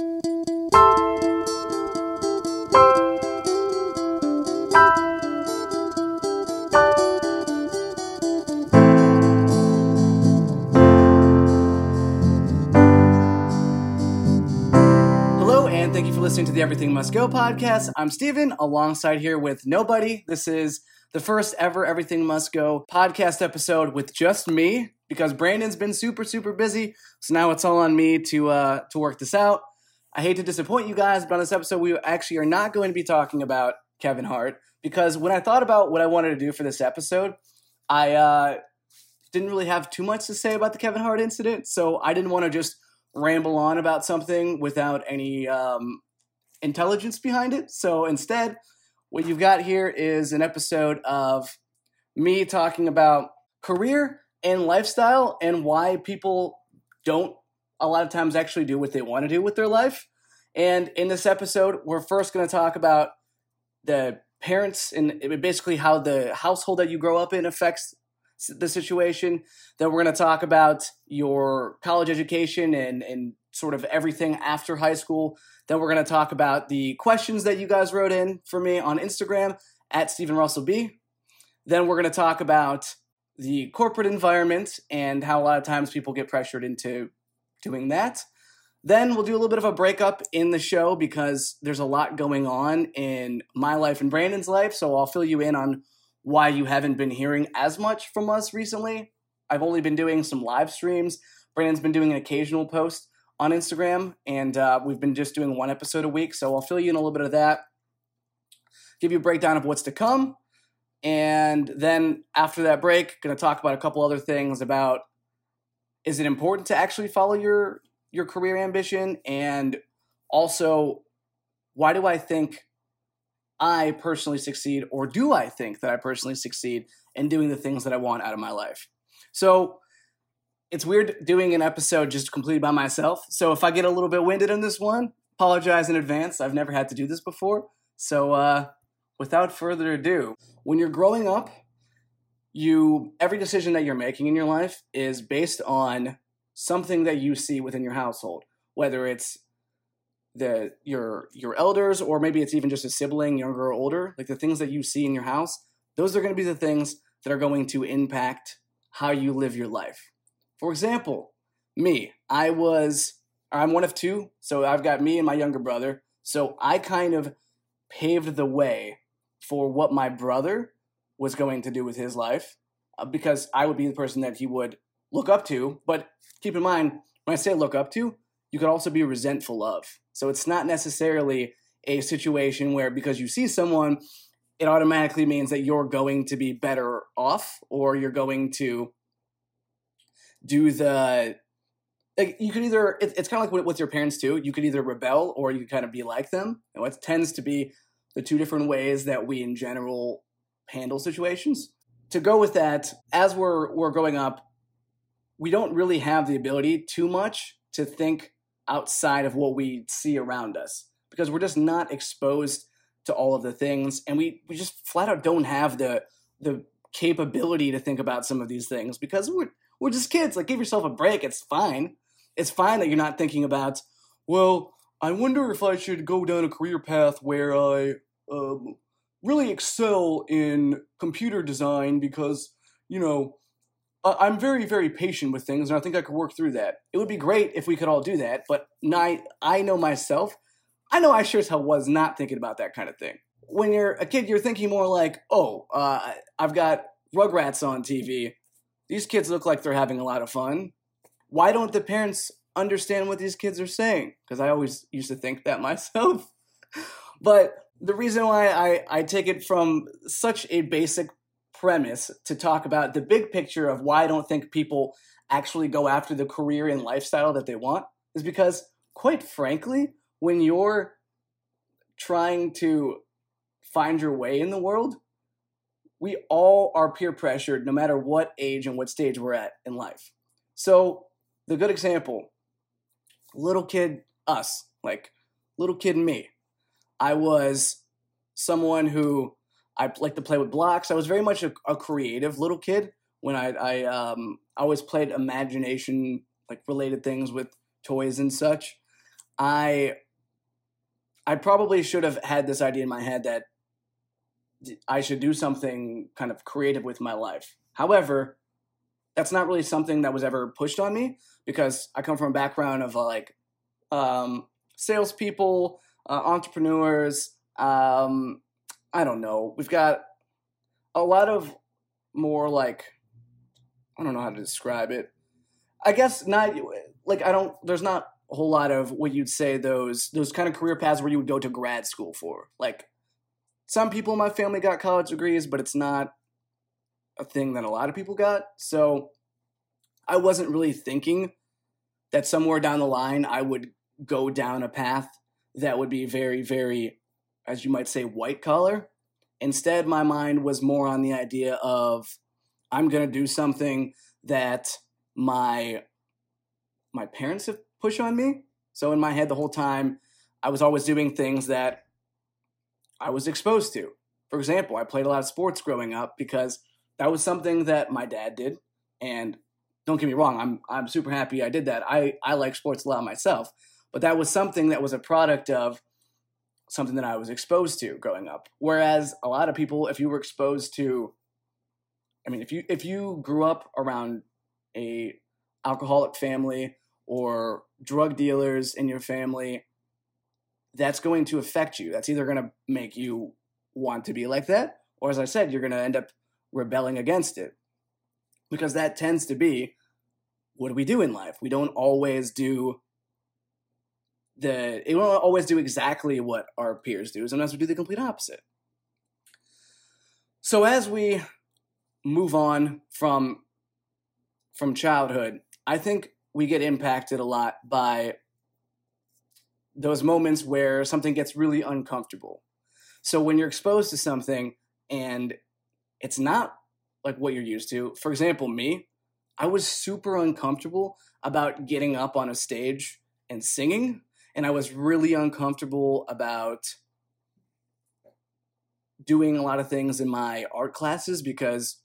Hello, and thank you for listening to the Everything Must Go podcast. I'm Steven, alongside here with nobody. This is the first ever Everything Must Go podcast episode with just me because Brandon's been super, super busy. So now it's all on me to uh, to work this out. I hate to disappoint you guys, but on this episode, we actually are not going to be talking about Kevin Hart because when I thought about what I wanted to do for this episode, I uh, didn't really have too much to say about the Kevin Hart incident. So I didn't want to just ramble on about something without any um, intelligence behind it. So instead, what you've got here is an episode of me talking about career and lifestyle and why people don't a lot of times actually do what they want to do with their life. And in this episode, we're first going to talk about the parents and basically how the household that you grow up in affects the situation. Then we're going to talk about your college education and, and sort of everything after high school. Then we're going to talk about the questions that you guys wrote in for me on Instagram at Steven Russell B. Then we're going to talk about the corporate environment and how a lot of times people get pressured into doing that. Then we'll do a little bit of a breakup in the show because there's a lot going on in my life and Brandon's life. So I'll fill you in on why you haven't been hearing as much from us recently. I've only been doing some live streams. Brandon's been doing an occasional post on Instagram, and uh, we've been just doing one episode a week. So I'll fill you in a little bit of that, give you a breakdown of what's to come, and then after that break, going to talk about a couple other things about is it important to actually follow your your career ambition, and also why do I think I personally succeed, or do I think that I personally succeed in doing the things that I want out of my life? So it's weird doing an episode just completely by myself. So if I get a little bit winded in this one, apologize in advance. I've never had to do this before. So uh, without further ado, when you're growing up, you every decision that you're making in your life is based on something that you see within your household, whether it's the your your elders or maybe it's even just a sibling younger or older like the things that you see in your house those are going to be the things that are going to impact how you live your life. For example me i was i'm one of two so i've got me and my younger brother so i kind of paved the way for what my brother was going to do with his life uh, because i would be the person that he would look up to. But keep in mind when i say look up to you could also be resentful of. So it's not necessarily a situation where because you see someone, it automatically means that you're going to be better off or you're going to do the like you could either it's kind of like with your parents too. You could either rebel or you could kind of be like them. And what tends to be the two different ways that we in general handle situations. To go with that as we're we're growing up we don't really have the ability too much to think outside of what we see around us because we're just not exposed to all of the things and we, we just flat out don't have the the capability to think about some of these things because we're we're just kids. Like give yourself a break. It's fine. It's fine that you're not thinking about well i wonder if i should go down a career path where i um, really excel in computer design because you know I'm very, very patient with things, and I think I could work through that. It would be great if we could all do that, but I, I know myself. I know I sure as hell was not thinking about that kind of thing. When you're a kid, you're thinking more like, oh, uh, I've got Rugrats on TV. These kids look like they're having a lot of fun. Why don't the parents understand what these kids are saying? Because I always used to think that myself. but the reason why I, I take it from such a basic premise to talk about the big picture of why I don't think people actually go after the career and lifestyle that they want is because, quite frankly, when you're trying to find your way in the world, we all are peer pressured no matter what age and what stage we're at in life. So, the good example little kid, us, like little kid me, I was someone who I like to play with blocks. I was very much a, a creative little kid when I I um I always played imagination like related things with toys and such. I I probably should have had this idea in my head that I should do something kind of creative with my life. However, that's not really something that was ever pushed on me because I come from a background of like um, salespeople, uh, entrepreneurs. Um, I don't know. We've got a lot of more like I don't know how to describe it. I guess not like I don't. There's not a whole lot of what you'd say those those kind of career paths where you would go to grad school for. Like some people in my family got college degrees, but it's not a thing that a lot of people got. So I wasn't really thinking that somewhere down the line I would go down a path that would be very, very, as you might say, white collar. Instead, my mind was more on the idea of I'm going to do something that my my parents have pushed on me. So in my head the whole time, I was always doing things that I was exposed to. For example, I played a lot of sports growing up because that was something that my dad did and don't get me wrong, I'm I'm super happy I did that. I I like sports a lot myself, but that was something that was a product of something that I was exposed to growing up. Whereas a lot of people, if you were exposed to, I mean, if you if you grew up around a alcoholic family or drug dealers in your family, that's going to affect you. That's either going to make you want to be like that, or as I said, you're going to end up rebelling against it because that tends to be what do we do in life? We don't always do the we don't always do exactly what our peers do. Sometimes we do the complete opposite. So as we move on from from childhood, I think we get impacted a lot by those moments where something gets really uncomfortable. So when you're exposed to something and it's not like what you're used to. For example, me, I was super uncomfortable about getting up on a stage and singing, and I was really uncomfortable about doing a lot of things in my art classes because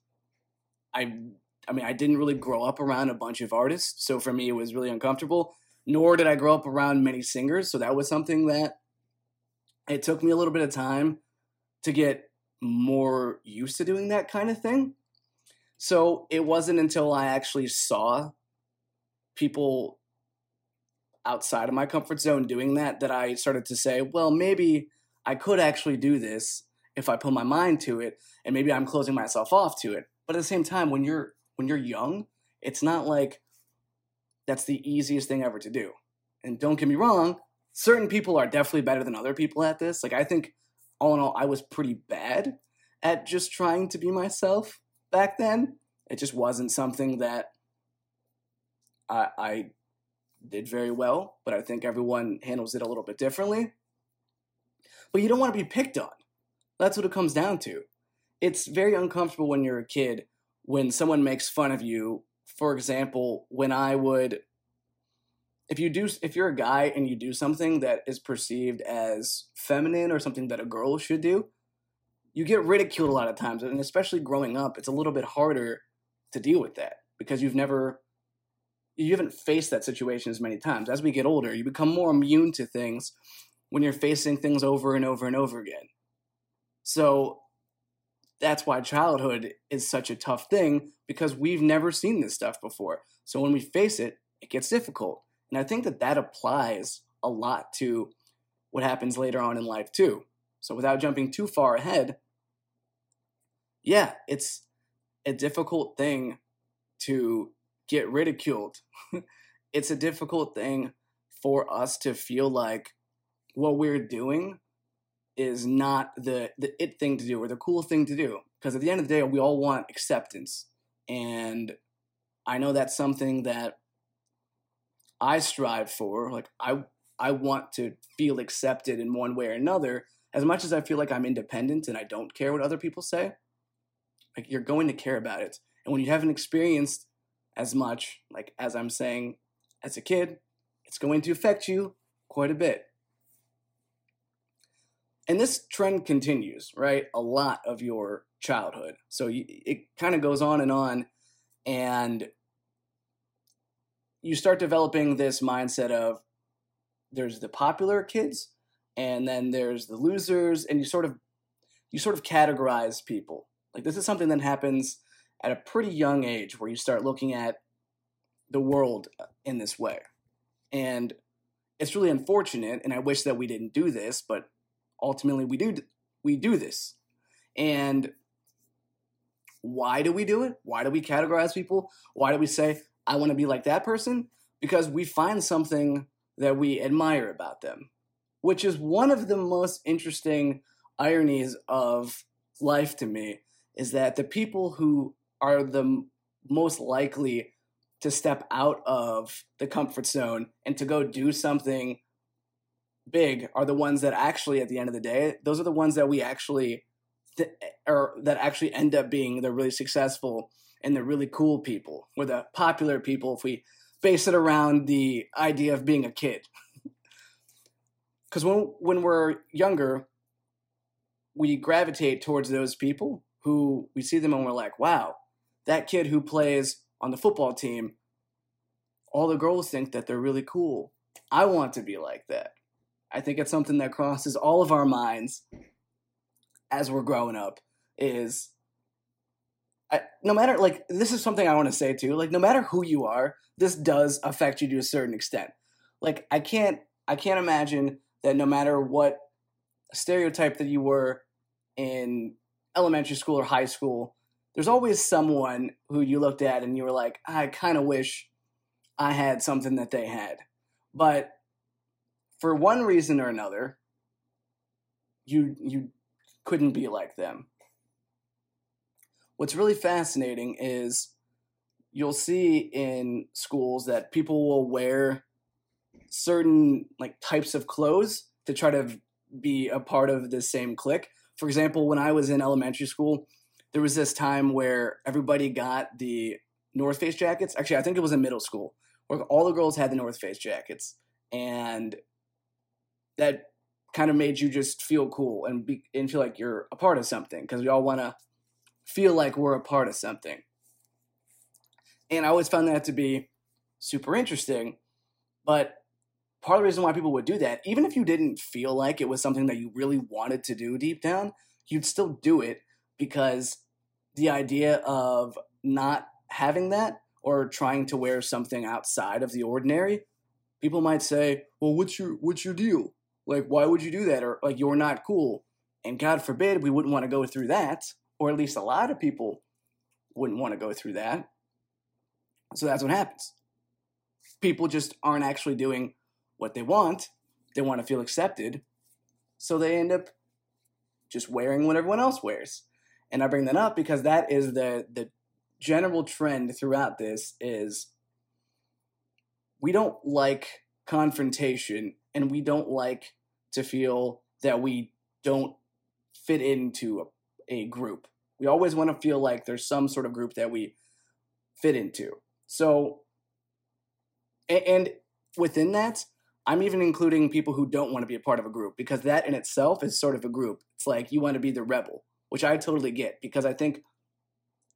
I I mean, I didn't really grow up around a bunch of artists, so for me it was really uncomfortable. Nor did I grow up around many singers, so that was something that it took me a little bit of time to get more used to doing that kind of thing. So it wasn't until I actually saw people outside of my comfort zone doing that that I started to say, well, maybe I could actually do this if I put my mind to it, and maybe I'm closing myself off to it. But at the same time, when you're when you're young, it's not like that's the easiest thing ever to do. And don't get me wrong, certain people are definitely better than other people at this. Like I think all in all, I was pretty bad at just trying to be myself back then. It just wasn't something that I, I did very well, but I think everyone handles it a little bit differently. But you don't want to be picked on. That's what it comes down to. It's very uncomfortable when you're a kid when someone makes fun of you. For example, when I would if you do if you're a guy and you do something that is perceived as feminine or something that a girl should do, you get ridiculed a lot of times, and especially growing up, it's a little bit harder to deal with that because you've never you haven't faced that situation as many times. As we get older, you become more immune to things when you're facing things over and over and over again. So that's why childhood is such a tough thing because we've never seen this stuff before. So when we face it, it gets difficult. And I think that that applies a lot to what happens later on in life too. So without jumping too far ahead, yeah, it's a difficult thing to get ridiculed. it's a difficult thing for us to feel like what we're doing is not the the it thing to do or the cool thing to do because at the end of the day we all want acceptance and i know that's something that i strive for like i i want to feel accepted in one way or another as much as i feel like i'm independent and i don't care what other people say like you're going to care about it. And when you haven't experienced as much, like as I'm saying, as a kid, it's going to affect you quite a bit. And this trend continues, right? A lot of your childhood. So you, it kind of goes on and on. And you start developing this mindset of there's the popular kids and then there's the losers and you sort of you sort of categorize people. Like this is something that happens at a pretty young age where you start looking at the world in this way. And it's really unfortunate and I wish that we didn't do this, but ultimately we do we do this. And why do we do it? Why do we categorize people? Why do we say I want to be like that person? Because we find something that we admire about them, which is one of the most interesting ironies of life to me is that the people who are the most likely to step out of the comfort zone and to go do something big are the ones that actually at the end of the day those are the ones that we actually th- eh, or that actually end up being the really successful and the really cool people or the popular people if we base it around the idea of being a kid. Because when when we're younger we gravitate towards those people who we see them and we're like wow that kid who plays on the football team all the girls think that they're really cool. I want to be like that. I think it's something that crosses all of our minds as we're growing up is I, no matter like this is something I want to say too like no matter who you are this does affect you to a certain extent. Like I can't I can't imagine that no matter what stereotype that you were in elementary school or high school there's always someone who you looked at and you were like I kind of wish I had something that they had but for one reason or another, you you couldn't be like them. What's really fascinating is you'll see in schools that people will wear certain like types of clothes to try to be a part of the same clique. For example, when I was in elementary school, there was this time where everybody got the North Face jackets. Actually, I think it was in middle school, where all the girls had the North Face jackets. And that kind of made you just feel cool and be and feel like you're a part of something because we all want to feel like we're a part of something. And I always found that to be super interesting. But part of the reason why people would do that, even if you didn't feel like it was something that you really wanted to do deep down, you'd still do it because the idea of not having that or trying to wear something outside of the ordinary, people might say, "Well, what's your what's your deal? Like, why would you do that? Or like, you're not cool. And God forbid we wouldn't want to go through that, or at least a lot of people wouldn't want to go through that. So that's what happens. People just aren't actually doing what they want. They want to feel accepted. So they end up just wearing what everyone else wears. And I bring that up because that is the the general trend throughout this is we don't like confrontation and we don't like to feel that we don't fit into a, a group. We always want to feel like there's some sort of group that we fit into. So, and within that, I'm even including people who don't want to be a part of a group because that in itself is sort of a group. It's like you want to be the rebel, which I totally get because I think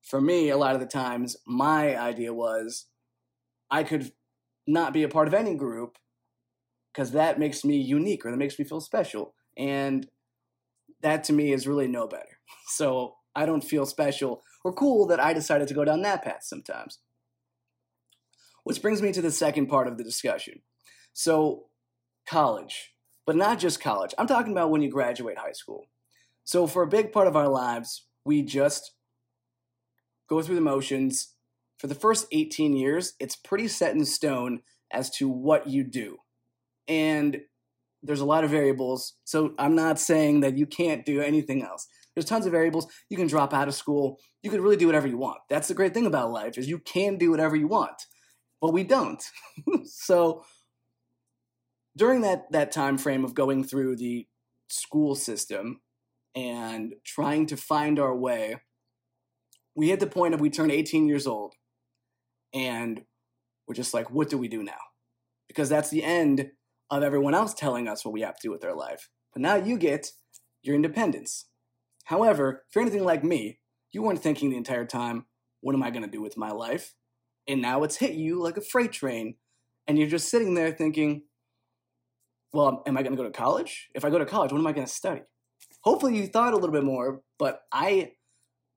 for me, a lot of the times, my idea was I could not be a part of any group because that makes me unique or that makes me feel special. And that to me is really no better. So I don't feel special or cool that I decided to go down that path sometimes. Which brings me to the second part of the discussion. So, college, but not just college. I'm talking about when you graduate high school. So, for a big part of our lives, we just go through the motions. For the first 18 years, it's pretty set in stone as to what you do and there's a lot of variables. So I'm not saying that you can't do anything else. There's tons of variables. You can drop out of school. You can really do whatever you want. That's the great thing about life is you can do whatever you want. But we don't. so during that that time frame of going through the school system and trying to find our way, we hit the point of we turn 18 years old and we're just like, what do we do now? Because that's the end of everyone else telling us what we have to do with our life. But now you get your independence. However, if you're anything like me, you weren't thinking the entire time, what am I going to do with my life? And now it's hit you like a freight train, and you're just sitting there thinking, well, am I going to go to college? If I go to college, what am I going to study? Hopefully, you thought a little bit more, but I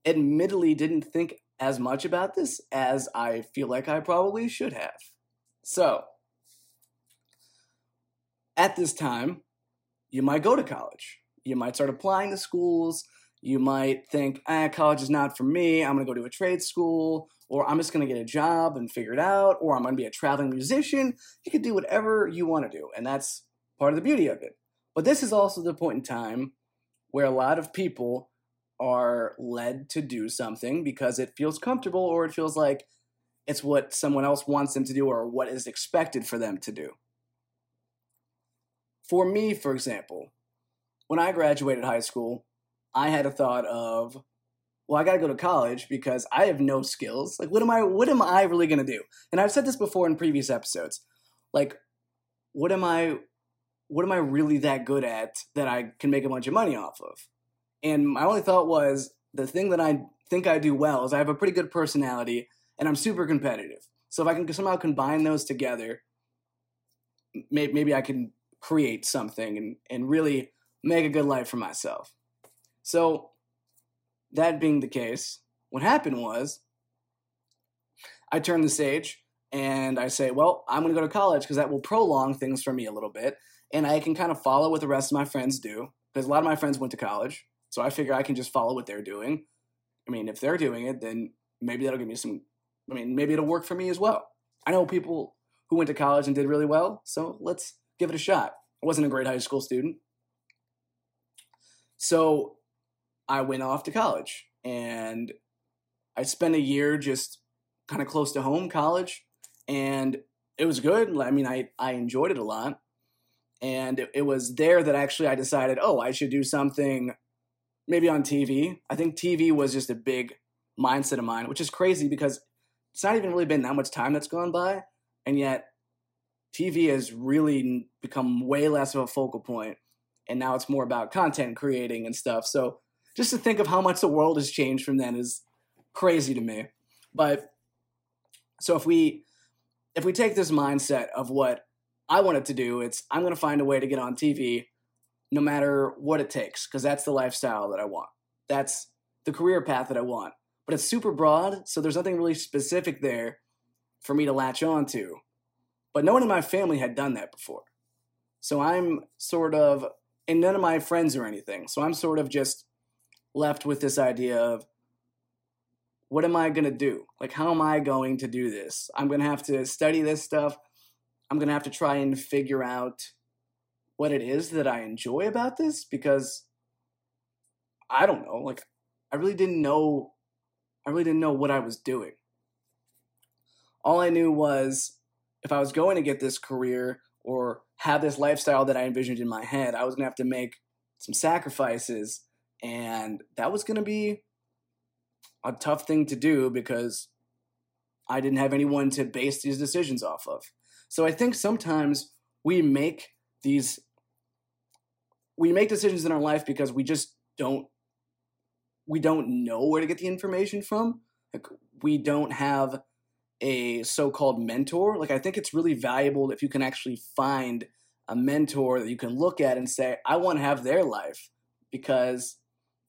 admittedly didn't think as much about this as I feel like I probably should have. So, at this time, you might go to college. You might start applying to schools. You might think, ah, college is not for me. I'm going to go to a trade school, or I'm just going to get a job and figure it out, or I'm going to be a traveling musician. You can do whatever you want to do, and that's part of the beauty of it. But this is also the point in time where a lot of people are led to do something because it feels comfortable or it feels like it's what someone else wants them to do or what is expected for them to do. For me, for example, when I graduated high school, I had a thought of, well, I got to go to college because I have no skills. Like, what am I? What am I really going to do? And I've said this before in previous episodes. Like, what am I? What am I really that good at that I can make a bunch of money off of? And my only thought was the thing that I think I do well is I have a pretty good personality and I'm super competitive. So if I can somehow combine those together, maybe I can create something and, and really make a good life for myself. So that being the case, what happened was I turn the stage and I say, well, I'm going to go to college because that will prolong things for me a little bit. And I can kind of follow what the rest of my friends do because a lot of my friends went to college. So I figure I can just follow what they're doing. I mean, if they're doing it, then maybe that'll give me some, I mean, maybe it'll work for me as well. I know people who went to college and did really well, so let's give it a shot. I wasn't a great high school student. So I went off to college and I spent a year just kind of close to home, college, and it was good. I mean, I, I enjoyed it a lot. And it, it was there that actually I decided, oh, I should do something maybe on TV. I think TV was just a big mindset of mine, which is crazy because it's not even really been that much time that's gone by, and yet TV has really become way less of a focal point, and now it's more about content creating and stuff. So just to think of how much the world has changed from then is crazy to me. But so if we if we take this mindset of what I wanted to do, it's I'm going to find a way to get on TV no matter what it takes, because that's the lifestyle that I want. That's the career path that I want. But it's super broad, so there's nothing really specific there for me to latch on to. But no one in my family had done that before. So I'm sort of, and none of my friends or anything. So I'm sort of just left with this idea of what am I going to do? Like, how am I going to do this? I'm going to have to study this stuff. I'm going to have to try and figure out what it is that I enjoy about this because I don't know. Like, I really didn't know. I really didn't know what I was doing. All I knew was if I was going to get this career or have this lifestyle that I envisioned in my head, I was going to have to make some sacrifices. And that was going to be a tough thing to do because I didn't have anyone to base these decisions off of. So I think sometimes we make these we make decisions in our life because we just don't we don't know where to get the information from. Like we don't have a so-called mentor. Like I think it's really valuable if you can actually find a mentor that you can look at and say, I want to have their life. Because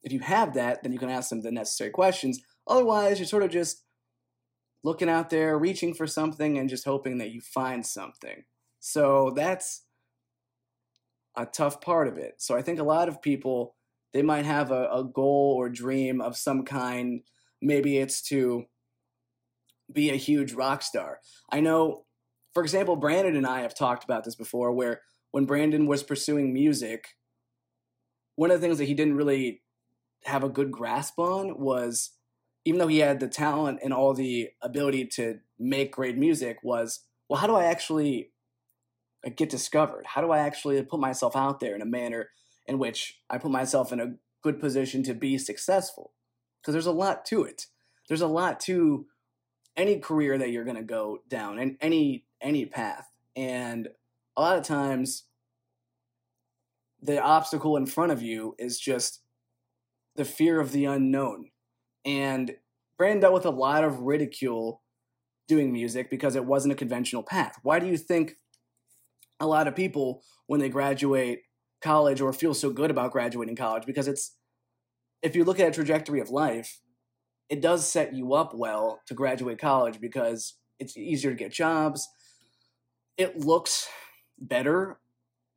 if you have that, then you can ask them the necessary questions. Otherwise, you're sort of just looking out there, reaching for something, and just hoping that you find something. So that's a tough part of it. So I think a lot of people they might have a, a goal or dream of some kind. Maybe it's to be a huge rock star. I know, for example, Brandon and I have talked about this before, where when Brandon was pursuing music, one of the things that he didn't really have a good grasp on was even though he had the talent and all the ability to make great music was well how do i actually get discovered? How do I actually put myself out there in a manner in which I put myself in a good position to be successful? Because there's a lot to it. There's a lot to any career that you're going to go down and any any path. And a lot of times the obstacle in front of you is just the fear of the unknown. And Brandon dealt with a lot of ridicule doing music because it wasn't a conventional path. Why do you think a lot of people when they graduate college or feel so good about graduating college because it's if you look at a trajectory of life, it does set you up well to graduate college because it's easier to get jobs. It looks better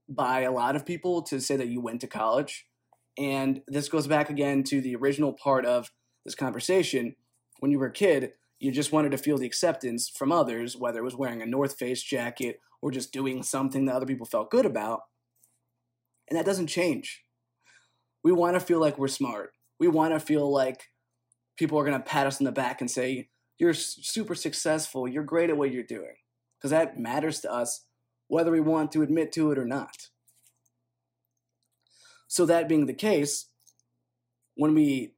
by a lot of people to say that you went to college. And this goes back again to the original part of this conversation. When you were a kid, you just wanted to feel the acceptance from others, whether it was wearing a North Face jacket or just doing something that other people felt good about. And that doesn't change. We want to feel like we're smart. We want to feel like people are going to pat us in the back and say, You're super successful. You're great at what you're doing. Because that matters to us, whether we want to admit to it or not. So, that being the case, when we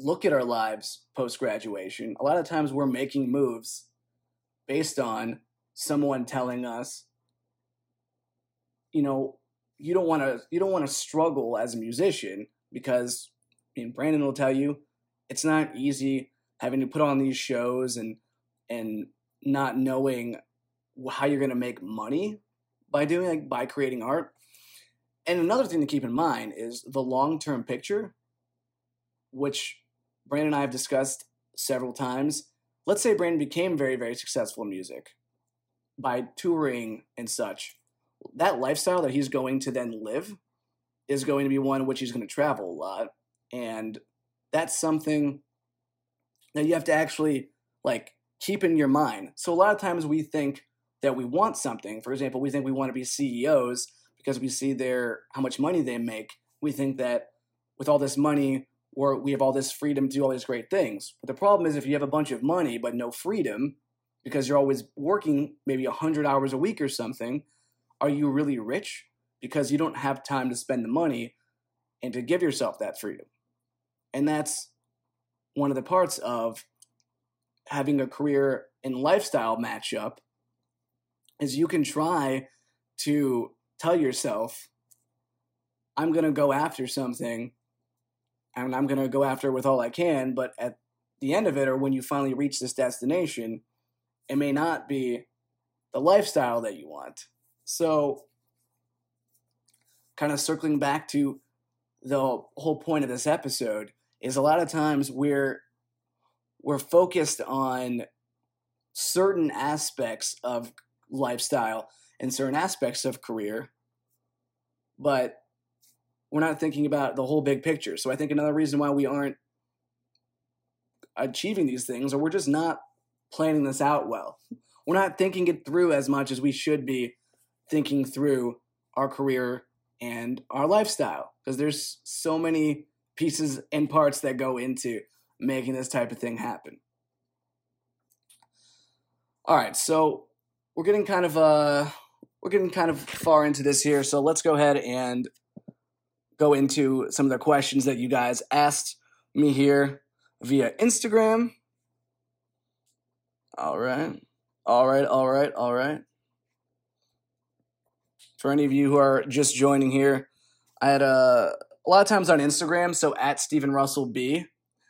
look at our lives post graduation, a lot of times we're making moves based on someone telling us, you know, you don't want to you don't want to struggle as a musician because I mean, Brandon will tell you it's not easy having to put on these shows and and not knowing how you're going to make money by doing like by creating art. And another thing to keep in mind is the long-term picture, which Brandon and I have discussed several times. Let's say Brandon became very, very successful in music by touring and such. That lifestyle that he's going to then live is going to be one which he's going to travel a lot. And that's something that you have to actually like keep in your mind. So a lot of times we think that we want something. For example, we think we want to be CEOs because we see their how much money they make. We think that with all this money, or we have all this freedom to do all these great things. But the problem is if you have a bunch of money but no freedom, because you're always working maybe 100 hours a week or something, are you really rich? Because you don't have time to spend the money and to give yourself that freedom. And that's one of the parts of having a career and lifestyle matchup is you can try to tell yourself, I'm going to go after something and I'm going to go after it with all I can. But at the end of it, or when you finally reach this destination, it may not be the lifestyle that you want. So, kind of circling back to the whole point of this episode is a lot of times we're we're focused on certain aspects of lifestyle and certain aspects of career, but we're not thinking about the whole big picture. So I think another reason why we aren't achieving these things, or we're just not planning this out well. We're not thinking it through as much as we should be thinking through our career and our lifestyle because there's so many pieces and parts that go into making this type of thing happen. All right, so we're getting kind of uh we're getting kind of far into this here, so let's go ahead and go into some of the questions that you guys asked me here via Instagram. All right. All right, all right, all right. For any of you who are just joining here, I had a, a lot of times on Instagram, so at Steven Russell B,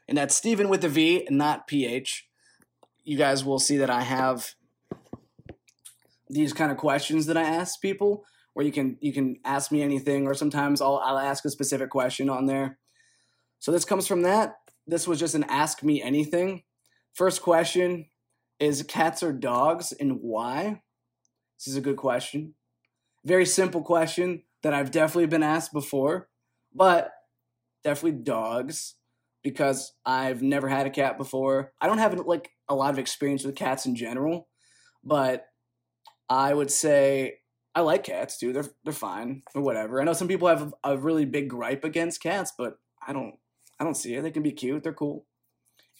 and that's Steven with a V, not PH. You guys will see that I have these kind of questions that I ask people where you can you can ask me anything or sometimes I'll I'll ask a specific question on there. So this comes from that. This was just an ask me anything. First question is cats or dogs and why? This is a good question. Very simple question that I've definitely been asked before, but definitely dogs because I've never had a cat before. I don't have like a lot of experience with cats in general, but I would say I like cats too. They're they're fine or whatever. I know some people have a really big gripe against cats, but I don't I don't see it. They can be cute. They're cool.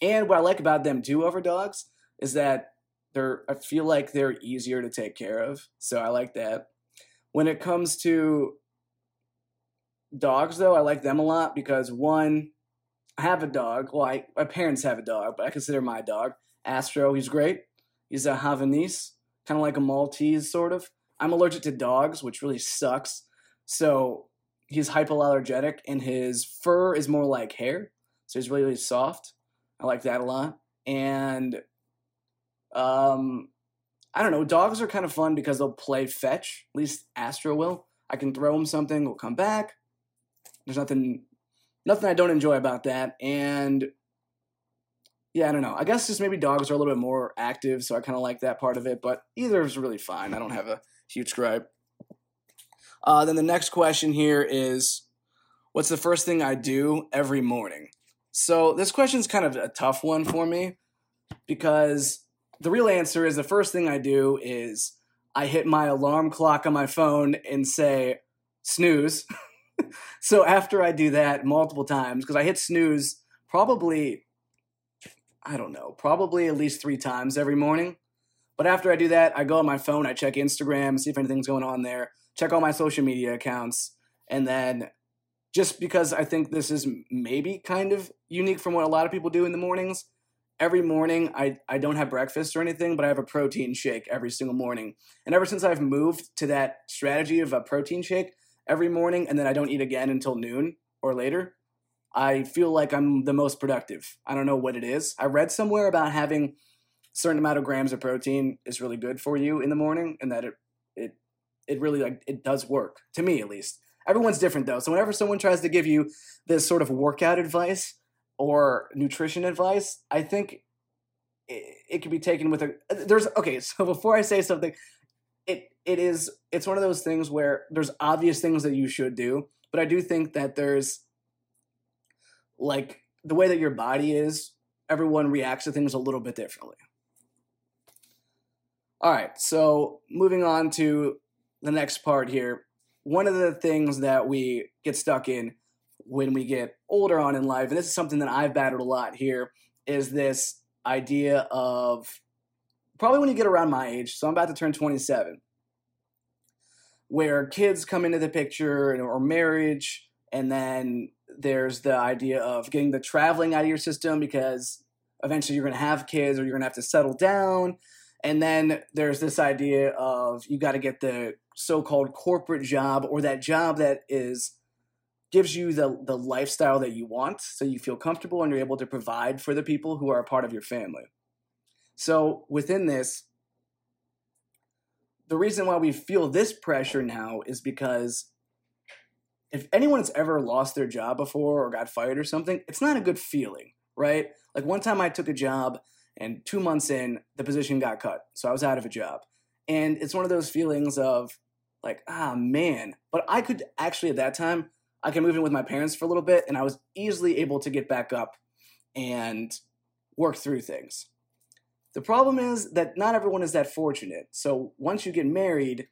And what I like about them too over dogs is that they're I feel like they're easier to take care of. So I like that. When it comes to dogs though, I like them a lot because one, I have a dog. Well, I, my parents have a dog, but I consider my dog Astro. He's great. He's a Havanese, kind of like a Maltese, sort of. I'm allergic to dogs, which really sucks. So he's hypoallergenic, and his fur is more like hair, so he's really, really soft. I like that a lot. And um, I don't know. Dogs are kind of fun because they'll play fetch. At least Astro will. I can throw him something, he'll come back. There's nothing, nothing I don't enjoy about that. And yeah, I don't know. I guess just maybe dogs are a little bit more active, so I kind of like that part of it. But either is really fine. I don't have a huge gripe. Uh, then the next question here is, what's the first thing I do every morning? So this question is kind of a tough one for me because the real answer is the first thing I do is I hit my alarm clock on my phone and say snooze. so after I do that multiple times, because I hit snooze probably, I don't know, probably at least three times every morning. But after I do that, I go on my phone, I check Instagram, see if anything's going on there, check all my social media accounts, and then just because I think this is maybe kind of unique from what a lot of people do in the mornings, every morning I, I don't have breakfast or anything, but I have a protein shake every single morning. And ever since I've moved to that strategy of a protein shake every morning and then I don't eat again until noon or later, I feel like I'm the most productive. I don't know what it is. I read somewhere about having certain amount of grams of protein is really good for you in the morning and that it it it really like it does work to me at least. Everyone's different though. So whenever someone tries to give you this sort of workout advice, or nutrition advice, I think it, it could be taken with a there's okay, so before I say something, it it is it's one of those things where there's obvious things that you should do, but I do think that there's like the way that your body is, everyone reacts to things a little bit differently. All right, so moving on to the next part here. One of the things that we get stuck in when we get older on in life, and this is something that I've battled a lot here, is this idea of probably when you get around my age, so I'm about to turn 27, where kids come into the picture or marriage, and then there's the idea of getting the traveling out of your system because eventually you're going to have kids or you're going to have to settle down. And then there's this idea of you got to get the so called corporate job or that job that is gives you the the lifestyle that you want so you feel comfortable and you're able to provide for the people who are a part of your family. So within this the reason why we feel this pressure now is because if anyone's ever lost their job before or got fired or something, it's not a good feeling, right? Like one time I took a job and 2 months in the position got cut. So I was out of a job. And it's one of those feelings of like, ah man, but I could actually at that time I could move in with my parents for a little bit, and I was easily able to get back up and work through things. The problem is that not everyone is that fortunate. So once you get married,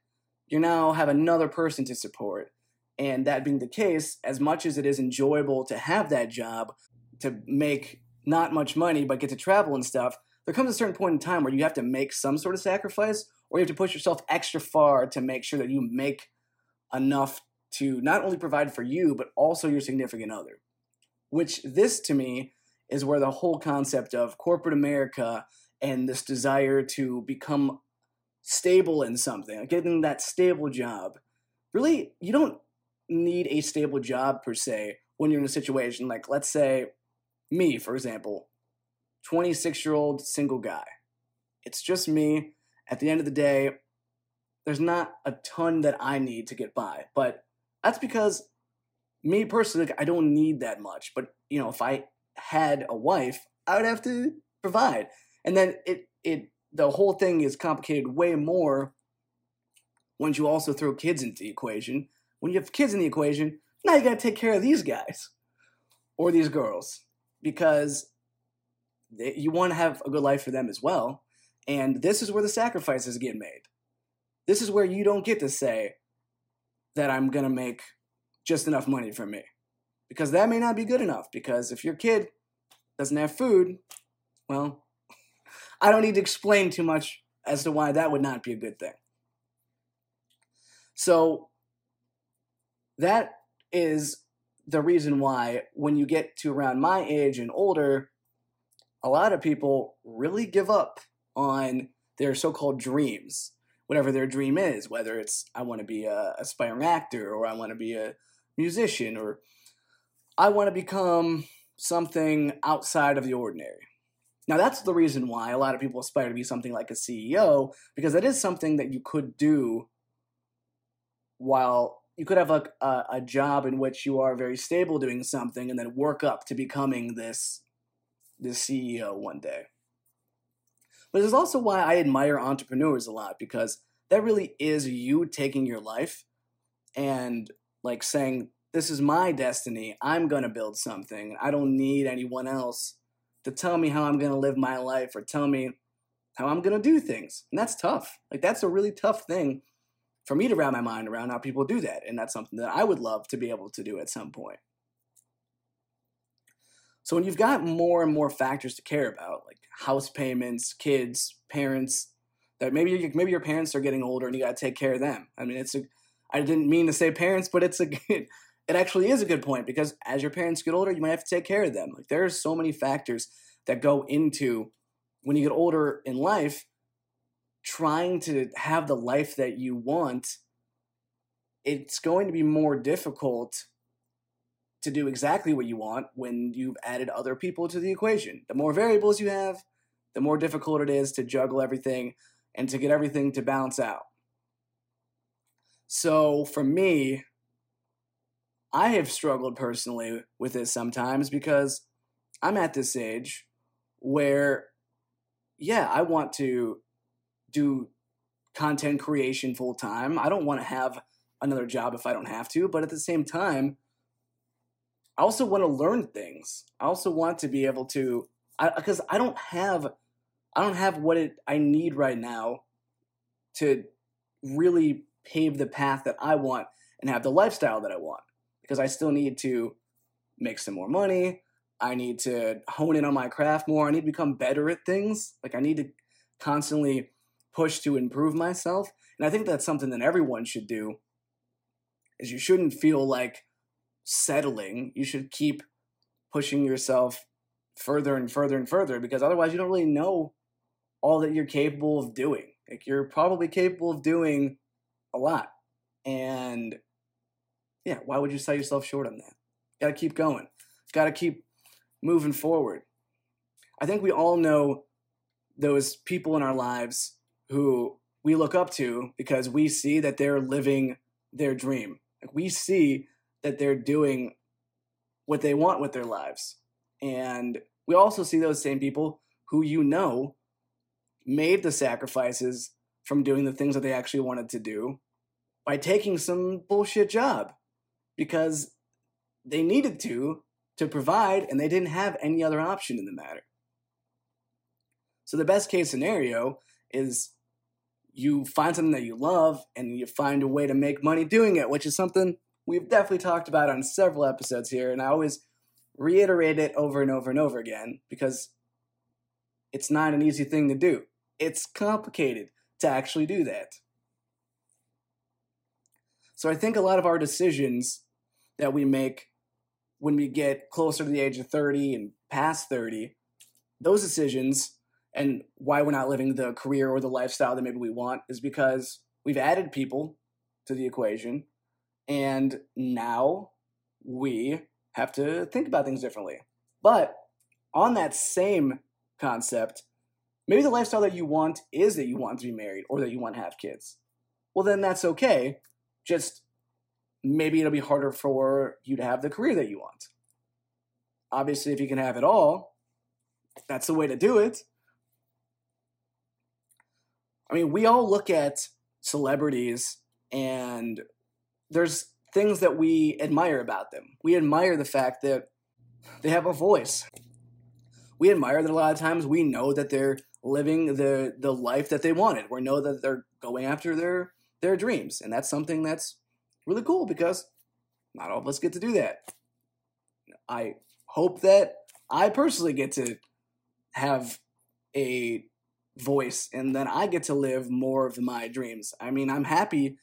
you now have another person to support. And that being the case, as much as it is enjoyable to have that job, to make not much money, but get to travel and stuff, there comes a certain point in time where you have to make some sort of sacrifice, or you have to push yourself extra far to make sure that you make enough to not only provide for you, but also your significant other. Which, this to me, is where the whole concept of corporate America and this desire to become stable in something, getting that stable job. Really, you don't need a stable job per se when you're in a situation like, let's say, me, for example, 26 year old single guy. It's just me. At the end of the day, there's not a ton that I need to get by, but that's because me personally, I don't need that much. But you know, if I had a wife, I would have to provide. And then it it the whole thing is complicated way more once you also throw kids into the equation. When you have kids in the equation, now you got to take care of these guys or these girls because they, you want to have a good life for them as well. And this is where the sacrifices get made. This is where you don't get to say, that I'm going to make just enough money for me. Because that may not be good enough. Because if your kid doesn't have food, well, I don't need to explain too much as to why that would not be a good thing. So, that is the reason why when you get to around my age and older, a lot of people really give up on their so called dreams whatever their dream is, whether it's I want to be a aspiring actor or I want to be a musician or I want to become something outside of the ordinary. Now, that's the reason why a lot of people aspire to be something like a CEO, because that is something that you could do while you could have a, a, a job in which you are very stable doing something and then work up to becoming this, this CEO one day. But it's also why I admire entrepreneurs a lot because that really is you taking your life and like saying, This is my destiny. I'm going to build something. I don't need anyone else to tell me how I'm going to live my life or tell me how I'm going to do things. And that's tough. Like, that's a really tough thing for me to wrap my mind around how people do that. And that's something that I would love to be able to do at some point. So when you've got more and more factors to care about, like house payments, kids, parents, that maybe maybe your parents are getting older and you got to take care of them. I mean, it's a I didn't mean to say parents, but it's a good, it actually is a good point because as your parents get older, you might have to take care of them. Like there's so many factors that go into when you get older in life trying to have the life that you want. It's going to be more difficult to do exactly what you want when you've added other people to the equation. The more variables you have, the more difficult it is to juggle everything and to get everything to balance out. So for me, I have struggled personally with this sometimes because I'm at this age where, yeah, I want to do content creation full time. I don't want to have another job if I don't have to, but at the same time, I also want to learn things. I also want to be able to because I, I, don't have I don't have what it I need right now to really pave the path that I want and have the lifestyle that I want because I still need to make some more money. I need to hone in on my craft more. I need to become better at things. Like I need to constantly push to improve myself. And I think that's something that everyone should do. Is you shouldn't feel like settling. You should keep pushing yourself further and further and further because otherwise you don't really know all that you're capable of doing. Like you're probably capable of doing a lot. And yeah, why would you sell yourself short on that? Got to keep going. Got to keep moving forward. I think we all know those people in our lives who we look up to because we see that they're living their dream. Like we see that they're doing what they want with their lives. And we also see those same people who you know made the sacrifices from doing the things that they actually wanted to do by taking some bullshit job because they needed to to provide and they didn't have any other option in the matter. So the best case scenario is you find something that you love and you find a way to make money doing it, which is something we've definitely talked about on several episodes here, and I always reiterate it over and over and over again because it's not an easy thing to do. It's complicated to actually do that. So I think a lot of our decisions that we make when we get closer to the age of 30 and past 30, those decisions and why we're not living the career or the lifestyle that maybe we want is because we've added people to the equation and now we have to think about things differently. But on that same concept, maybe the lifestyle that you want is that you want to be married or that you want to have kids. Well, then that's okay. Just maybe it'll be harder for you to have the career that you want. Obviously, if you can have it all, that's the way to do it. I mean, we all look at celebrities and there's things that we admire about them. We admire the fact that they have a voice. We admire that a lot of times we know that they're living the the life that they wanted. We know that they're going after their their dreams, and that's something that's really cool because not all of us get to do that. I hope that I personally get to have a voice and then I get to live more of my dreams. I mean, I'm happy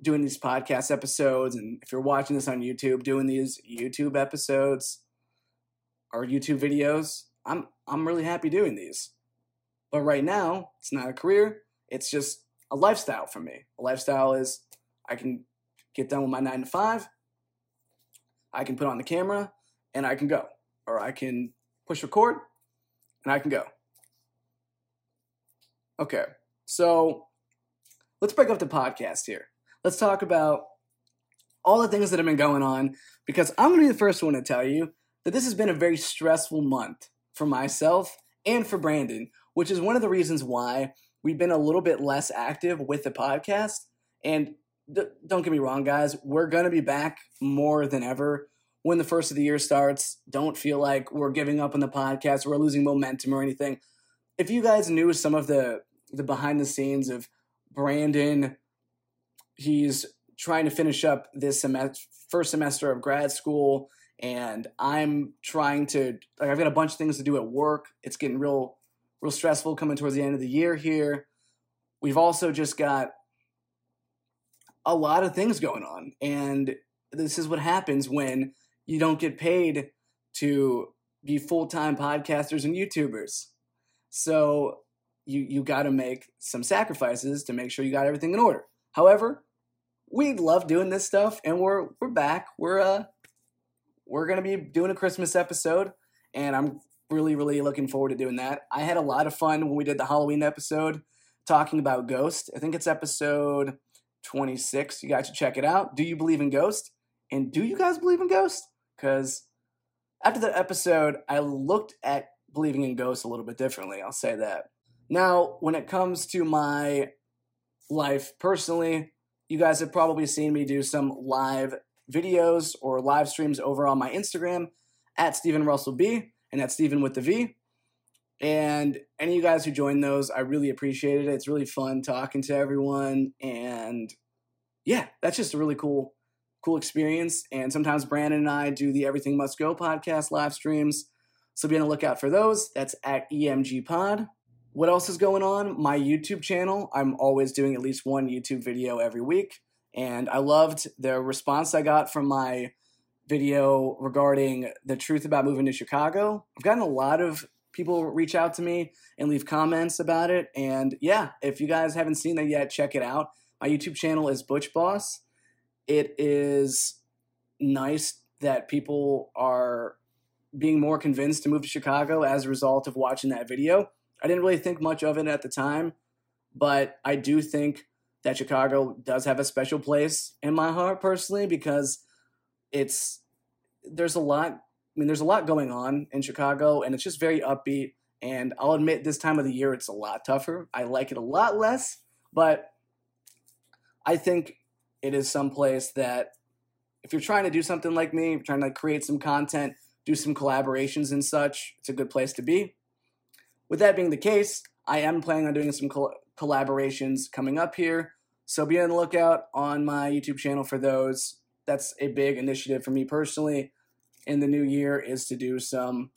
doing these podcast episodes and if you're watching this on YouTube doing these YouTube episodes or YouTube videos I'm I'm really happy doing these. But right now it's not a career it's just a lifestyle for me. A lifestyle is I can get done with my 9 to 5 I can put on the camera and I can go. Or I can push record and I can go Okay, so let's break up the podcast here. Let's talk about all the things that have been going on because I'm going to be the first one to tell you that this has been a very stressful month for myself and for Brandon, which is one of the reasons why we've been a little bit less active with the podcast. And th- don't get me wrong, guys, we're going to be back more than ever when the first of the year starts. Don't feel like we're giving up on the podcast, we're losing momentum or anything. If you guys knew some of the the behind the scenes of Brandon, he's trying to finish up this semester, first semester of grad school, and I'm trying to. Like, I've got a bunch of things to do at work. It's getting real, real stressful coming towards the end of the year here. We've also just got a lot of things going on, and this is what happens when you don't get paid to be full time podcasters and YouTubers. So you you got to make some sacrifices to make sure you got everything in order. However, we love doing this stuff, and we're we're back. We're uh we're gonna be doing a Christmas episode, and I'm really really looking forward to doing that. I had a lot of fun when we did the Halloween episode talking about Ghost. I think it's episode 26. You guys should check it out. Do you believe in Ghost? And do you guys believe in Ghost? Because after that episode, I looked at believing in ghosts a little bit differently. I'll say that. Now, when it comes to my life personally, you guys have probably seen me do some live videos or live streams over on my Instagram at Steven Russell B and at Steven with the V. And any of you guys who joined those, I really appreciated it. It's really fun talking to everyone. And yeah, that's just a really cool, cool experience. And sometimes Brandon and I do the Everything Must Go podcast live streams. So be on the lookout for those. That's at EMG Pod. What else is going on? My YouTube channel. I'm always doing at least one YouTube video every week. And I loved the response I got from my video regarding the truth about moving to Chicago. I've gotten a lot of people reach out to me and leave comments about it. And yeah, if you guys haven't seen that yet, check it out. My YouTube channel is Butch Boss. It is nice that people are being more convinced to move to Chicago as a result of watching that video. I didn't really think much of it at the time, but I do think that Chicago does have a special place in my heart personally because it's there's a lot I mean there's a lot going on in Chicago and it's just very upbeat and I'll admit this time of the year it's a lot tougher. I like it a lot less, but I think it is some place that if you're trying to do something like me, trying to create some content, do some collaborations and such, it's a good place to be. With that being the case, I am planning on doing some col- collaborations coming up here. So be on the lookout on my YouTube channel for those. That's a big initiative for me personally in the new year is to do some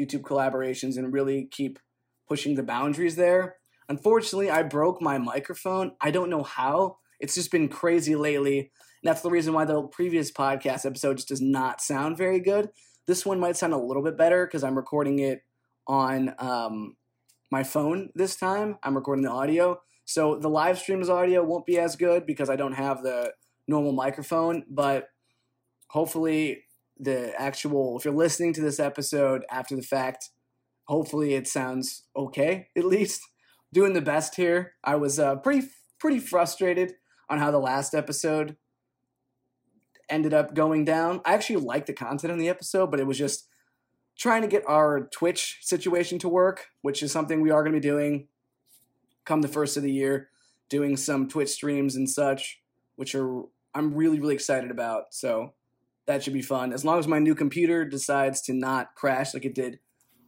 YouTube collaborations and really keep pushing the boundaries there. Unfortunately, I broke my microphone. I don't know how. It's just been crazy lately. And that's the reason why the previous podcast episode just does not sound very good. This one might sound a little bit better because I'm recording it on um, my phone this time. I'm recording the audio. So the live stream's audio won't be as good because I don't have the normal microphone, but hopefully the actual if you're listening to this episode after the fact, hopefully it sounds okay at least. Doing the best here. I was uh, pretty pretty frustrated on how the last episode ended up going down. I actually liked the content in the episode, but it was just trying to get our Twitch situation to work, which is something we are going to be doing come the first of the year, doing some Twitch streams and such, which are I'm really really excited about. So that should be fun. As long as my new computer decides to not crash like it did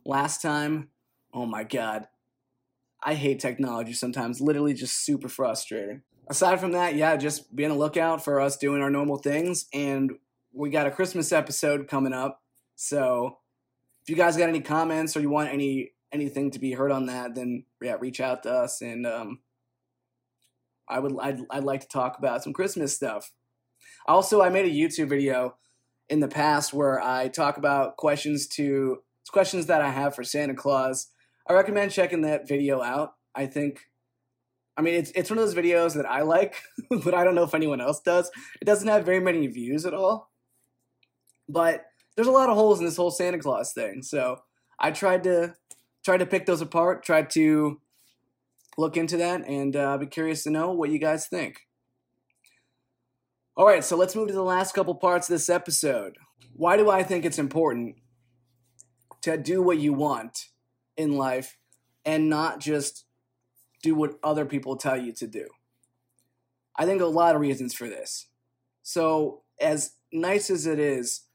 last time. Oh my god. I hate technology sometimes, literally just super frustrating. Aside from that, yeah, just be on the lookout for us doing our normal things and we got a Christmas episode coming up. So if you guys got any comments or you want any anything to be heard on that, then yeah, reach out to us and um, I would I'd, I'd like to talk about some Christmas stuff. Also, I made a YouTube video in the past where I talk about questions to questions that I have for Santa Claus. I recommend checking that video out. I think I mean it's it's one of those videos that I like, but I don't know if anyone else does. It doesn't have very many views at all. But there's a lot of holes in this whole Santa Claus thing. So I tried to try to pick those apart, tried to look into that and uh, be curious to know what you guys think. All right, so let's move to the last couple parts of this episode. Why do I think it's important to do what you want in life and not just do what other people tell you to do? I think a lot of reasons for this. So, as nice as it is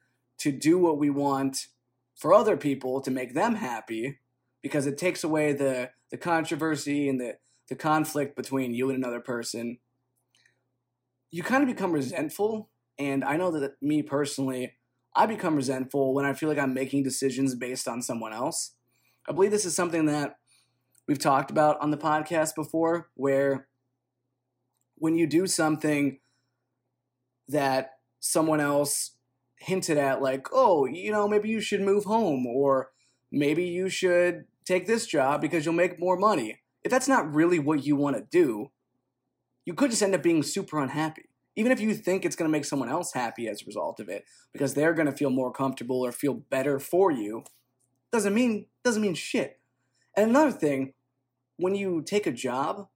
to do what we want for other people to make them happy, because it takes away the, the controversy and the, the conflict between you and another person, you kind of become resentful. And I know that me personally, I become resentful when I feel like I'm making decisions based on someone else. I believe this is something that we've talked about on the podcast before, where when you do something that someone else hinted at, like, oh, you know, maybe you should move home, or maybe you should take this job because you'll make more money. If that's not really what you want to do, you could just end up being super unhappy. Even if you think it's going to make someone else happy as a result of it, because they're going to feel more comfortable or feel better for you, doesn't mean doesn't mean shit. And another thing, when you take a job,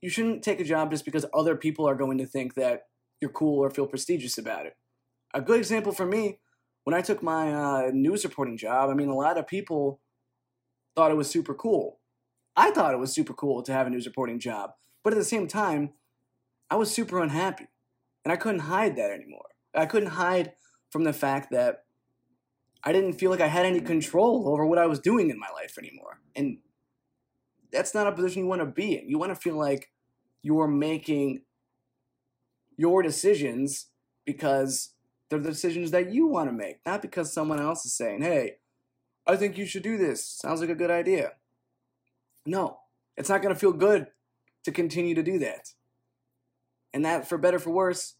you shouldn't take a job just because other people are going to think that you're cool or feel prestigious about it. A good example for me, when I took my uh, news reporting job, I mean, a lot of people thought it was super cool. I thought it was super cool to have a news reporting job, but at the same time, I was super unhappy. And I couldn't hide that anymore. I couldn't hide from the fact that I didn't feel like I had any control over what I was doing in my life anymore. And that's not a position you want to be in. You want to feel like you're making your decisions because they're the decisions that you want to make, not because someone else is saying, hey, I think you should do this. Sounds like a good idea. No, it's not going to feel good to continue to do that. And that, for better for worse,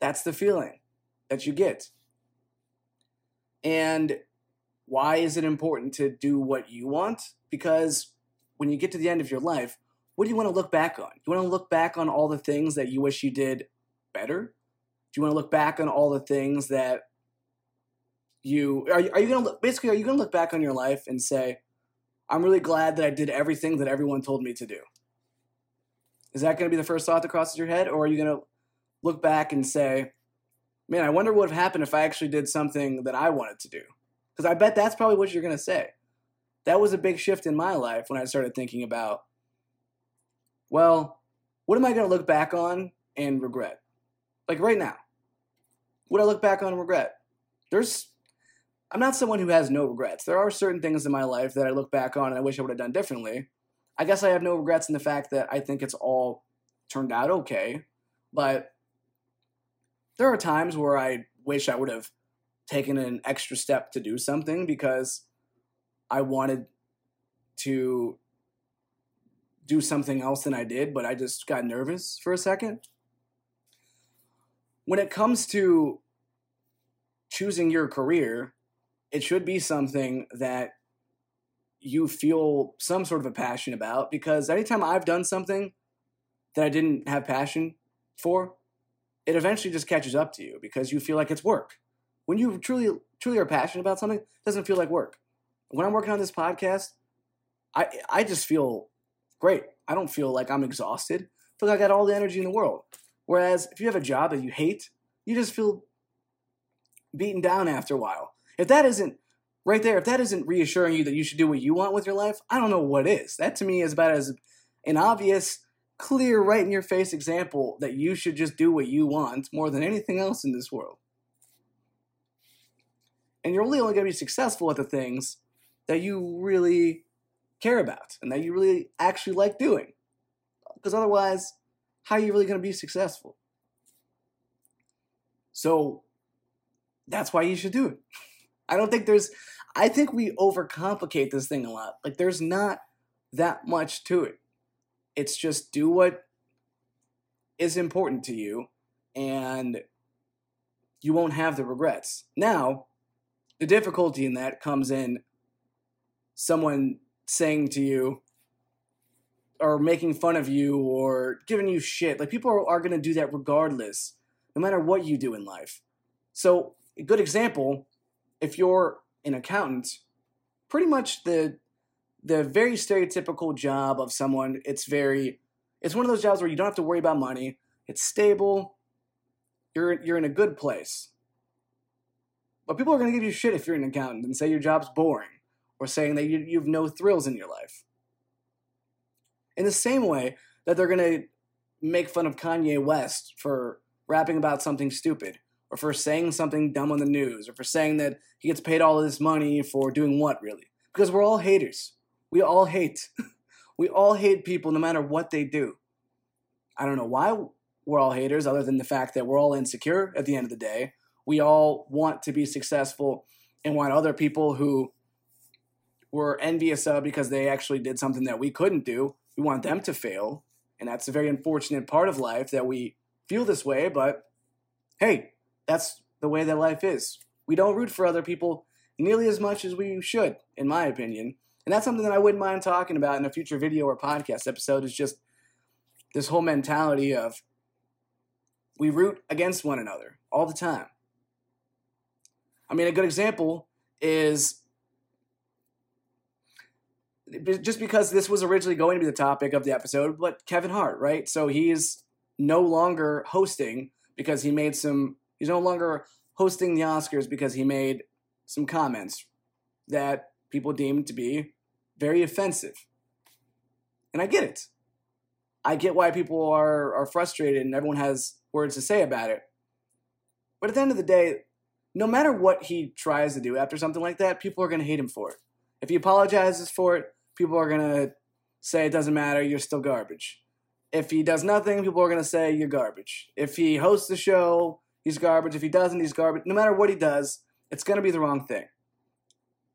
that's the feeling that you get. And why is it important to do what you want? Because when you get to the end of your life, what do you want to look back on? You want to look back on all the things that you wish you did better? Do you want to look back on all the things that you are? Are you going to basically? Are you going to look back on your life and say, "I'm really glad that I did everything that everyone told me to do"? Is that going to be the first thought that crosses your head, or are you going to look back and say, "Man, I wonder what would have happened if I actually did something that I wanted to do"? Because I bet that's probably what you're going to say that was a big shift in my life when I started thinking about, well, what am I going to look back on and regret? Like right now, what I look back on and regret? There's, I'm not someone who has no regrets. There are certain things in my life that I look back on and I wish I would have done differently. I guess I have no regrets in the fact that I think it's all turned out okay, but there are times where I wish I would have taken an extra step to do something because I wanted to do something else than I did, but I just got nervous for a second. When it comes to choosing your career, it should be something that you feel some sort of a passion about because anytime I've done something that I didn't have passion for, it eventually just catches up to you because you feel like it's work. When you truly truly are passionate about something, it doesn't feel like work when I'm working on this podcast, I I just feel great. I don't feel like I'm exhausted. I feel like I got all the energy in the world. Whereas if you have a job that you hate, you just feel beaten down after a while. If that isn't right there, if that isn't reassuring you that you should do what you want with your life, I don't know what is. That to me is about as an obvious, clear, right in your face example that you should just do what you want more than anything else in this world. And you're really only going to be successful at the things that you really care about and that you really actually like doing. Because otherwise, how are you really going to be successful? So that's why you should do it. I don't think there's, I think we overcomplicate this thing a lot. Like, there's not that much to it. It's just do what is important to you and you won't have the regrets. Now, the difficulty in that comes in someone saying to you or making fun of you or giving you shit. Like people are, are going to do that regardless, no matter what you do in life. So, a good example, if you're an accountant, pretty much the the very stereotypical job of someone. It's very, it's one of those jobs where you don't have to worry about money. It's stable. You're you're in a good place. But people are going to give you shit if you're an accountant and say your job's boring or saying that you, you have no thrills in your life. In the same way that they're going to make fun of Kanye West for rapping about something stupid or for saying something dumb on the news or for saying that he gets paid all this money for doing what, really? Because we're all haters. We all hate. we all hate people no matter what they do. I don't know why we're all haters, other than the fact that we're all insecure at the end of the day. We all want to be successful and want other people who we're envious of because they actually did something that we couldn't do. We want them to fail. And that's a very unfortunate part of life that we feel this way, but hey, that's the way that life is. We don't root for other people nearly as much as we should, in my opinion. And that's something that I wouldn't mind talking about in a future video or podcast episode is just this whole mentality of we root against one another all the time. I mean, a good example is just because this was originally going to be the topic of the episode, but Kevin Hart, right? So he's no longer hosting because he made some, he's no longer hosting the Oscars because he made some comments that people deemed to be very offensive. And I get it. I get why people are, are frustrated and everyone has words to say about it. But at the end of the day, no matter what he tries to do after something like that, people are going to hate him for it. If he apologizes for it, people are to say it doesn't matter, you're still garbage. If he does nothing, people are to say you're garbage. If he hosts the show, he's garbage. If he doesn't, he's garbage. No matter what he does, it's to be the wrong thing.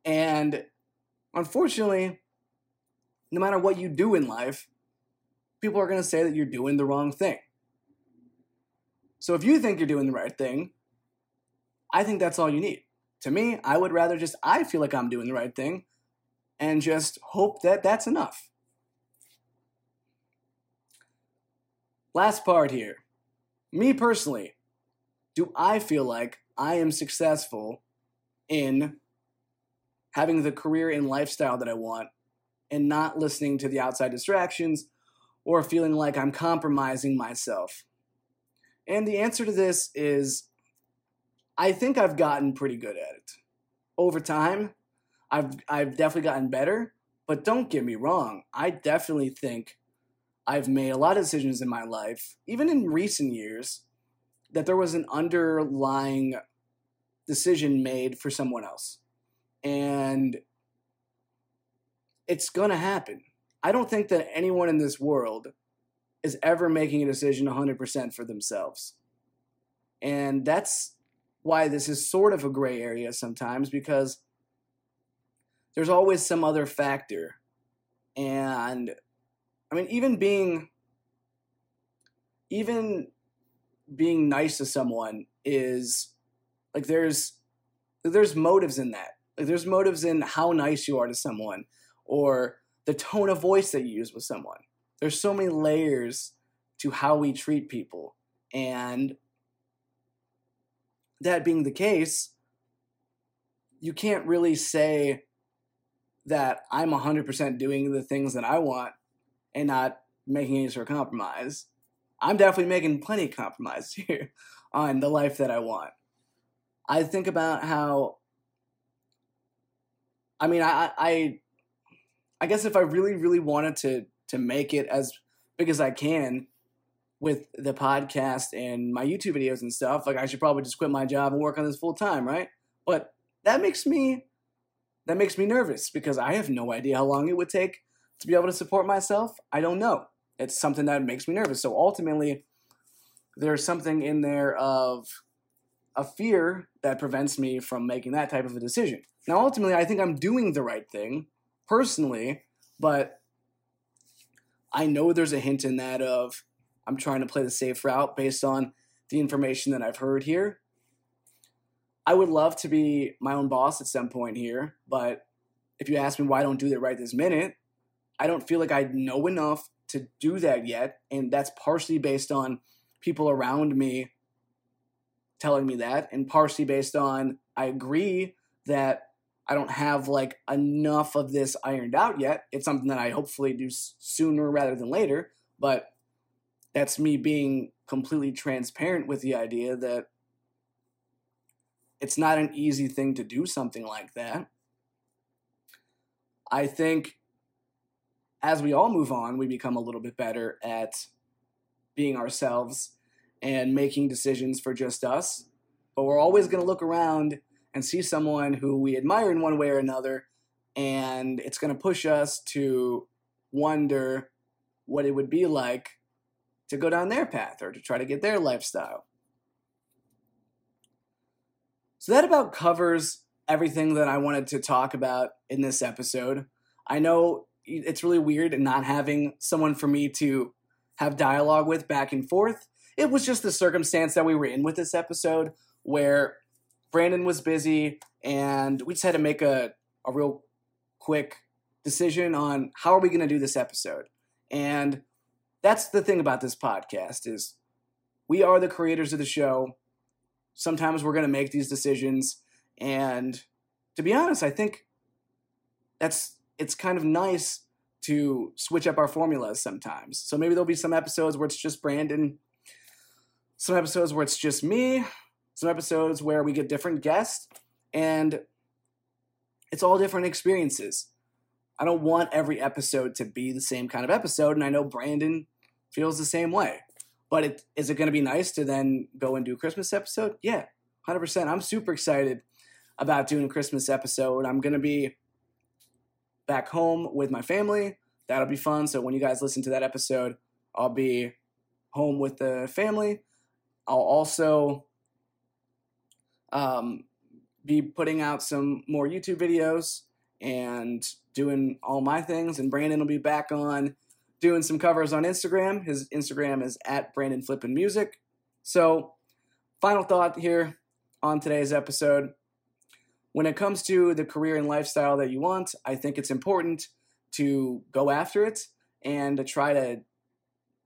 And unfortunately, no matter what you do in life, people are going to say that you're doing the wrong thing. So if you think you're doing the right thing, I think that's all you need. To me, I would rather just, I feel like I'm doing the right thing and just hope that that's enough. Last part here. Me personally, do I feel like I am successful in having the career and lifestyle that I want and not listening to the outside distractions or feeling like I'm compromising myself? And the answer to this is I think I've gotten pretty good at it. Over time, I've I've definitely gotten better, but don't get me wrong, I definitely think I've made a lot of decisions in my life, even in recent years, that there was an underlying decision made for someone else. And it's going to happen. I don't think that anyone in this world is ever making a decision 100% for themselves. And that's why this is sort of a gray area sometimes because there's always some other factor. And I mean, even being even being nice to someone is like there's there's motives in that. Like there's motives in how nice you are to someone or the tone of voice that you use with someone. There's so many layers to how we treat people. And that being the case, you can't really say that I'm 100% doing the things that I want and not making any sort of compromise. I'm definitely making plenty of compromise here on the life that I want. I think about how I mean I I I guess if I really really wanted to to make it as big as I can with the podcast and my YouTube videos and stuff, like I should probably just quit my job and work on this full time, right? But that makes me that makes me nervous because I have no idea how long it would take to be able to support myself. I don't know. It's something that makes me nervous. So ultimately, there's something in there of a fear that prevents me from making that type of a decision. Now, ultimately, I think I'm doing the right thing personally, but I know there's a hint in that of I'm trying to play the safe route based on the information that I've heard here. I would love to be my own boss at some point here, but if you ask me why I don't do that right this minute, I don't feel like I know enough to do that yet. And that's partially based on people around me telling me that, and partially based on I agree that I don't have like enough of this ironed out yet. It's something that I hopefully do sooner rather than later, but that's me being completely transparent with the idea that it's not an easy thing to do something like that. I think as we all move on, we become a little bit better at being ourselves and making decisions for just us. But we're always going to look around and see someone who we admire in one way or another, and it's going to push us to wonder what it would be like to go down their path or to try to get their lifestyle. So that about covers everything that I wanted to talk about in this episode. I know it's really weird not having someone for me to have dialogue with back and forth. It was just the circumstance that we were in with this episode where Brandon was busy and we just had to make a, a real quick decision on how are we going to do this episode. And that's the thing about this podcast is we are the creators of the show. Sometimes we're going to make these decisions and to be honest, I think that's it's kind of nice to switch up our formulas sometimes. So maybe there'll be some episodes where it's just Brandon, some episodes where it's just me, some episodes where we get different guests, and it's all different experiences. I don't want every episode to be the same kind of episode, and I know Brandon feels the same way. But it, is it going to be nice to then go and do a Christmas episode? Yeah, 100%. I'm super excited about doing a Christmas episode. I'm going to be back home with my family. That'll be fun. So when you guys listen to that episode, I'll be home with the family. I'll also um, be putting out some more YouTube videos and doing all my things. And Brandon will be back on doing some covers on Instagram. His Instagram is at Brandon Flippin Music. So, final thought here on today's episode when it comes to the career and lifestyle that you want, I think it's important to go after it and to try to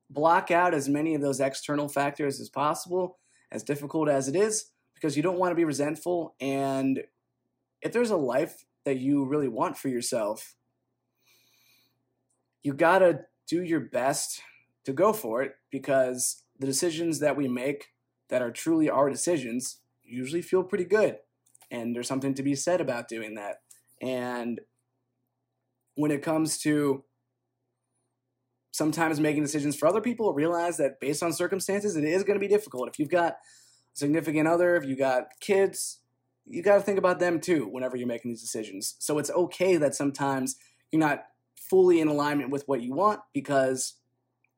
block out as many of those external factors as possible, as difficult as it is, because you don't want to be resentful. And if there's a life that you really want for yourself, you got to do your best to go for it because the decisions that we make that are truly our decisions usually feel pretty good and there's something to be said about doing that. And when it comes to sometimes making decisions for other people, realize that based on circumstances, it is going to be difficult. If you've got a significant other, if you got kids, you got to think about them too whenever you're making these decisions. So it's okay that sometimes you're not fully in alignment with what you want because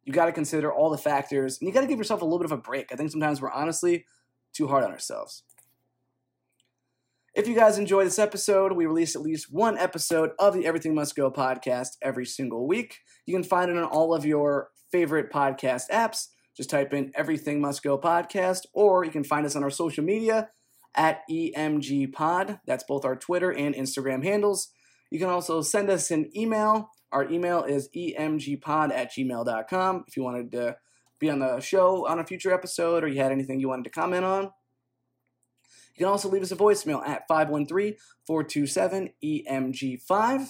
you got to consider all the factors and you got to give yourself a little bit of a break. I think sometimes we're honestly too hard on ourselves. If you guys enjoy this episode, we release at least one episode of the Everything Must Go podcast every single week. You can find it on all of your favorite podcast apps. Just type in Everything Must Go podcast, or you can find us on our social media at EMG Pod. That's both our Twitter and Instagram handles. You can also send us an email. Our email is emgpod at gmail.com if you wanted to be on the show on a future episode or you had anything you wanted to comment on. You can also leave us a voicemail at 513 427 EMG5.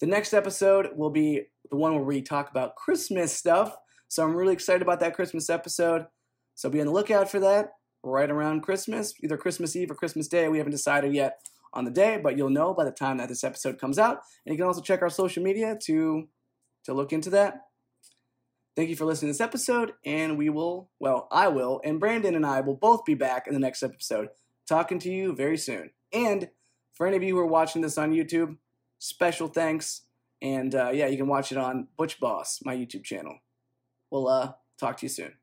The next episode will be the one where we talk about Christmas stuff. So I'm really excited about that Christmas episode. So be on the lookout for that right around Christmas, either Christmas Eve or Christmas Day. We haven't decided yet on the day, but you'll know by the time that this episode comes out. And you can also check our social media to to look into that. Thank you for listening to this episode, and we will, well, I will, and Brandon and I will both be back in the next episode talking to you very soon. And for any of you who are watching this on YouTube, special thanks. And uh, yeah, you can watch it on Butch Boss, my YouTube channel. We'll uh, talk to you soon.